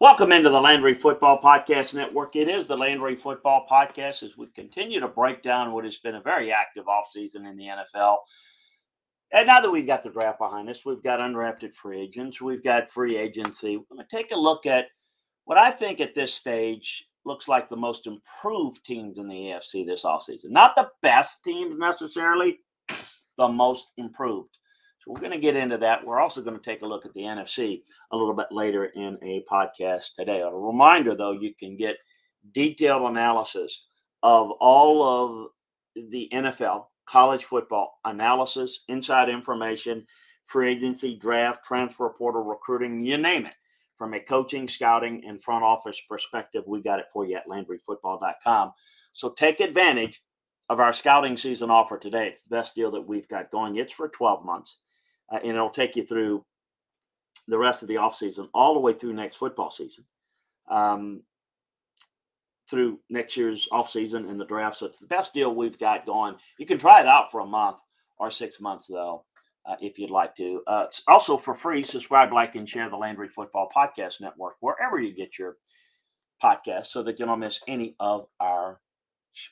Welcome into the Landry Football Podcast Network. It is the Landry Football Podcast as we continue to break down what has been a very active offseason in the NFL. And now that we've got the draft behind us, we've got undrafted free agents, we've got free agency. We're going to take a look at what I think at this stage looks like the most improved teams in the AFC this offseason. Not the best teams necessarily, the most improved. So we're going to get into that. We're also going to take a look at the NFC a little bit later in a podcast today. A reminder, though, you can get detailed analysis of all of the NFL, college football analysis, inside information, free agency, draft, transfer portal, recruiting, you name it. From a coaching, scouting, and front office perspective, we got it for you at LandryFootball.com. So take advantage of our scouting season offer today. It's the best deal that we've got going. It's for 12 months uh, and it'll take you through the rest of the offseason, all the way through next football season, um, through next year's offseason and the draft. So it's the best deal we've got going. You can try it out for a month or six months, though, uh, if you'd like to. Uh, it's also for free. Subscribe, like, and share the Landry Football Podcast Network wherever you get your podcast so that you don't miss any of our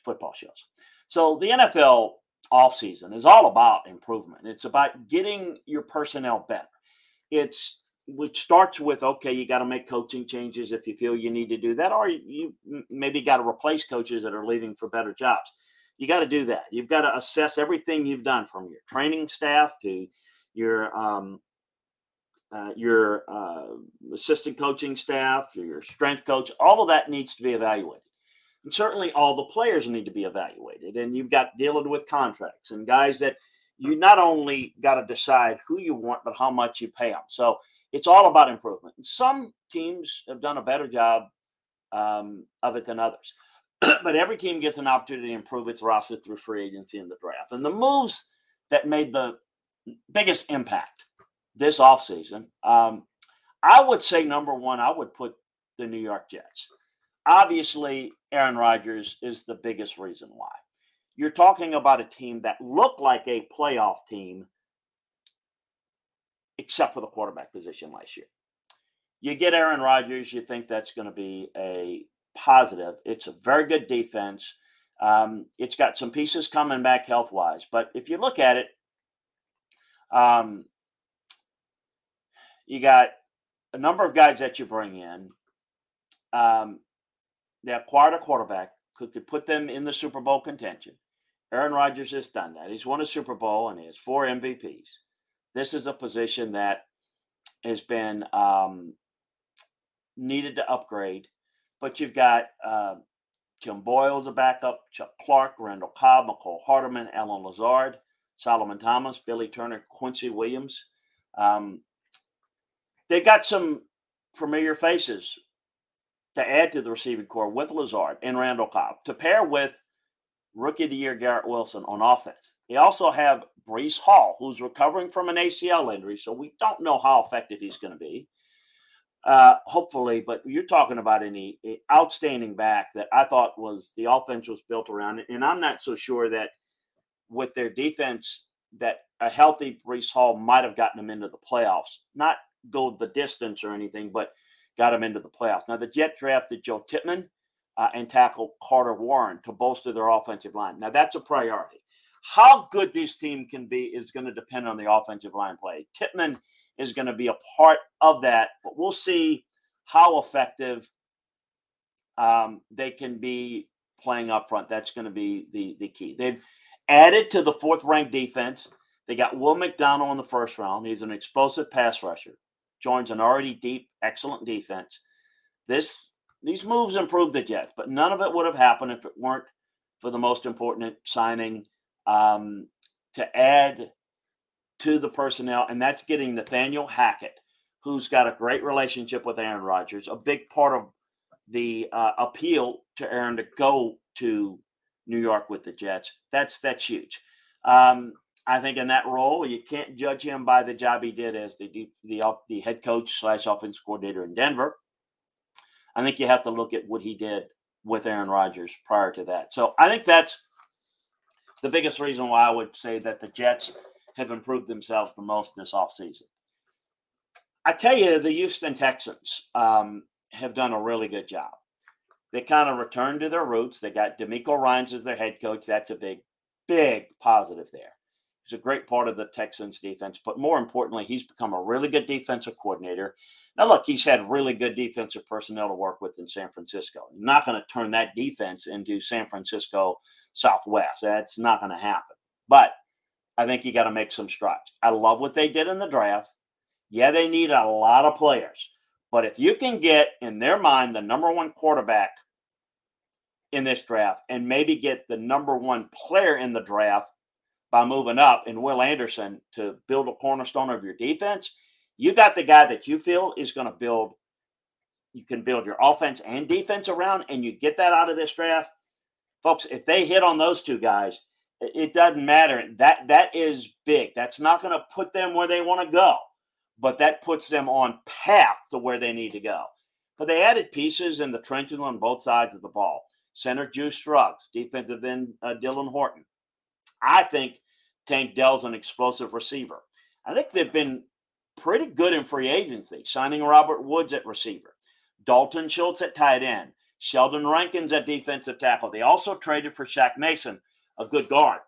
football shows. So the NFL offseason is all about improvement. It's about getting your personnel better. It's which starts with okay, you got to make coaching changes if you feel you need to do that, or you maybe got to replace coaches that are leaving for better jobs. You got to do that. You've got to assess everything you've done from your training staff to your um, uh, your uh, assistant coaching staff, your strength coach. All of that needs to be evaluated. And certainly all the players need to be evaluated. And you've got dealing with contracts and guys that you not only got to decide who you want, but how much you pay them. So it's all about improvement. And some teams have done a better job um, of it than others. but every team gets an opportunity to improve its roster through free agency and the draft. And the moves that made the biggest impact this offseason, um, I would say number one, I would put the New York Jets obviously Aaron Rodgers is the biggest reason why. You're talking about a team that looked like a playoff team, except for the quarterback position last year. You get Aaron Rodgers, you think that's going to be a positive. It's a very good defense. Um, it's got some pieces coming back health wise, but if you look at it, um, you got a number of guys that you bring in. Um, they acquired a quarterback who could put them in the Super Bowl contention. Aaron Rodgers has done that. He's won a Super Bowl and he has four MVPs. This is a position that has been um, needed to upgrade. But you've got uh, Tim Boyle as a backup, Chuck Clark, Randall Cobb, Mecole Hardman, Allen Lazard, Solomon Thomas, Billy Turner, Quincy Williams. Um, they got some familiar faces to add to the receiving corps with Lazard and Randall Cobb to pair with rookie of the year Garrett Wilson on offense. They also have Breece Hall, who's recovering from an ACL injury, so we don't know how effective he's going to be. Uh, hopefully, but you're talking about any outstanding back that I thought was the offense was built around, and I'm not so sure that with their defense that a healthy Breece Hall might have gotten them into the playoffs. Not go the distance or anything, but got them into the playoffs. Now, the Jet drafted Joe Tippmann uh, and tackled Carter Warren to bolster their offensive line. Now, that's a priority. How good this team can be is going to depend on the offensive line play. Tippmann is going to be a part of that, but we'll see how effective um, they can be playing up front. That's going to be the, the key. They've added to the fourth ranked defense. They got Will McDonald in the first round. He's an explosive pass rusher joins an already deep, excellent defense. This these moves improve the Jets, but none of it would have happened if it weren't for the most important signing um, to add to the personnel, and that's getting Nathaniel Hackett, who's got a great relationship with Aaron Rodgers. A big part of the uh, appeal to Aaron to go to New York with the Jets. That's that's huge. Um, I think in that role, you can't judge him by the job he did as the the, the head coach slash offense coordinator in Denver. I think you have to look at what he did with Aaron Rodgers prior to that. So I think that's the biggest reason why I would say that the Jets have improved themselves the most this offseason. I tell you, the Houston Texans um, have done a really good job. They kind of returned to their roots. They got DeMeco Ryans as their head coach. That's a big, big positive there. He's a great part of the Texans defense, but more importantly, he's become a really good defensive coordinator. Now, look, he's had really good defensive personnel to work with in San Francisco. You're not going to turn that defense into San Francisco Southwest. That's not going to happen. But I think you got to make some strides. I love what they did in the draft. Yeah, they need a lot of players. But if you can get, in their mind, the number one quarterback in this draft and maybe get the number one player in the draft by moving up in Will Anderson to build a cornerstone of your defense, you got the guy that you feel is going to build. You can build your offense and defense around, and you get that out of this draft, folks. If they hit on those two guys, it doesn't matter. That that is big. That's not going to put them where they want to go, but that puts them on path to where they need to go. But they added pieces in the trenches on both sides of the ball. Center Juice Scruggs, defensive end uh, Dylan Horton. I think Tank Dell's an explosive receiver. I think they've been pretty good in free agency, signing Robert Woods at receiver, Dalton Schultz at tight end, Sheldon Rankins at defensive tackle. They also traded for Shaq Mason, a good guard.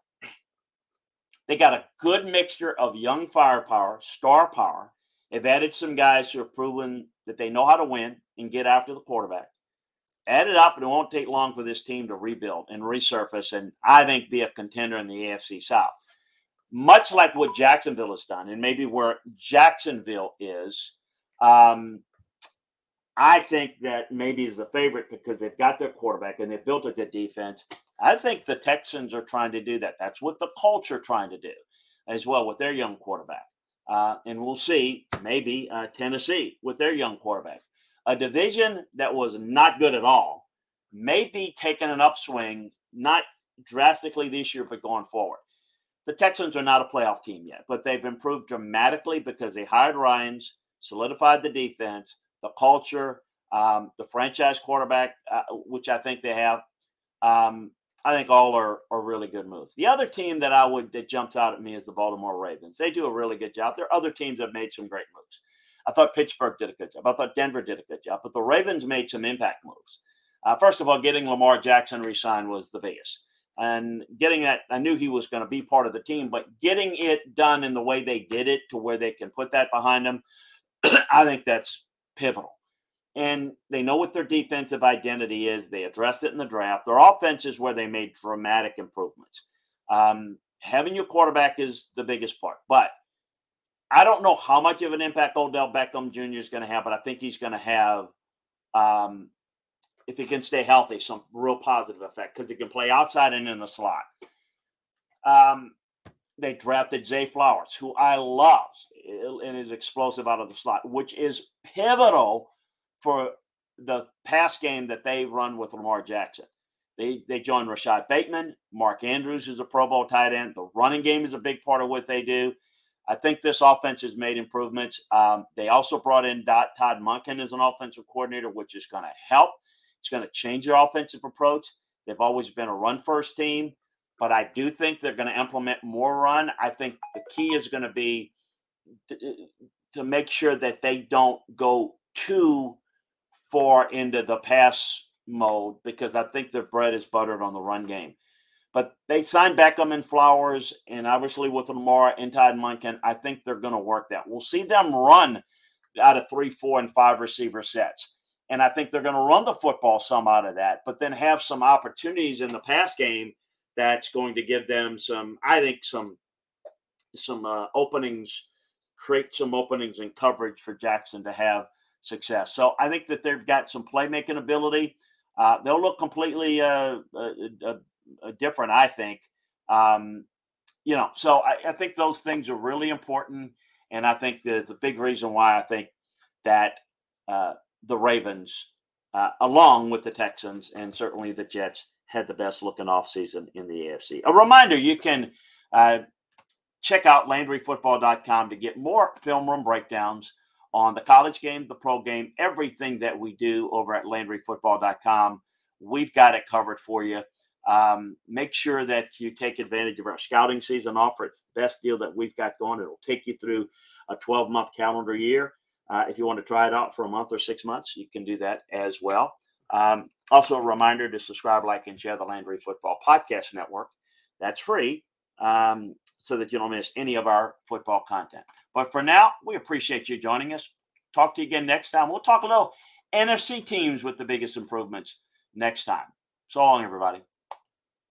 They got a good mixture of young firepower, star power. They've added some guys who have proven that they know how to win and get after the quarterback. Add it up, and it won't take long for this team to rebuild and resurface, and I think be a contender in the AFC South much like what Jacksonville has done, and maybe where Jacksonville is, um, I think that maybe is the favorite because they've got their quarterback and they've built a good defense. I think the Texans are trying to do that. That's what the culture trying to do as well with their young quarterback. Uh, and we'll see maybe uh, Tennessee with their young quarterback. A division that was not good at all may be taking an upswing, not drastically this year, but going forward the Texans are not a playoff team yet, but they've improved dramatically because they hired Ryans, solidified the defense, the culture, um, the franchise quarterback, uh, which I think they have. Um, I think all are, are really good moves. The other team that I would that jumps out at me is the Baltimore Ravens. They do a really good job. There are other teams that have made some great moves. I thought Pittsburgh did a good job. I thought Denver did a good job, but the Ravens made some impact moves. Uh, first of all, getting Lamar Jackson re-signed was the biggest and getting that i knew he was going to be part of the team but getting it done in the way they did it to where they can put that behind them i think that's pivotal. And they know what their defensive identity is. They address it in the draft. Their offense is where they made dramatic improvements. Um, having your quarterback is the biggest part but i don't know how much of an impact odell beckham jr is going to have but i think he's going to have um, if he can stay healthy, some real positive effect because he can play outside and in the slot. Um, they drafted Zay Flowers, who I love and is explosive out of the slot, which is pivotal for the pass game that they run with Lamar Jackson. They they joined Rashod Bateman, Mark Andrews is a Pro Bowl tight end. The running game is a big part of what they do. I think this offense has made improvements. Um, they also brought in Todd Monken as an offensive coordinator, which is going to help. It's going to change their offensive approach. They've always been a run first team, but I do think they're going to implement more run. I think the key is going to be to, uh, to make sure that they don't go too far into the pass mode because I think their bread is buttered on the run game. But they signed Beckham and Flowers, and obviously with Lamar and Todd Monken, I think they're going to work that. We'll see them run out of three, four, and five receiver sets. And I think they're going to run the football some out of that, but then have some opportunities in the pass game that's going to give them some, I think, some some uh, openings, create some openings and coverage for Jackson to have success. So I think that they've got some playmaking ability. Uh, they'll look completely uh, uh, uh, uh different, I think. Um, you know, so I, I, think those things are really important, and I think there's a big reason why I think that the Ravens, uh, along with the Texans and certainly the Jets, had the best looking offseason in the AFC. A reminder you can uh, check out LandryFootball.com to get more film room breakdowns on the college game, the pro game, everything that we do over at LandryFootball.com. We've got it covered for you. Um, make sure that you take advantage of our scouting season offer. It's the best deal that we've got going. It'll take you through a 12 month calendar year. Uh, if you want to try it out for a month or six months, you can do that as well. Um, also, a reminder to subscribe, like, and share the Landry Football Podcast Network. That's free um, so that you don't miss any of our football content. But for now, we appreciate you joining us. Talk to you again next time. We'll talk a little NFC teams with the biggest improvements next time. So long, everybody.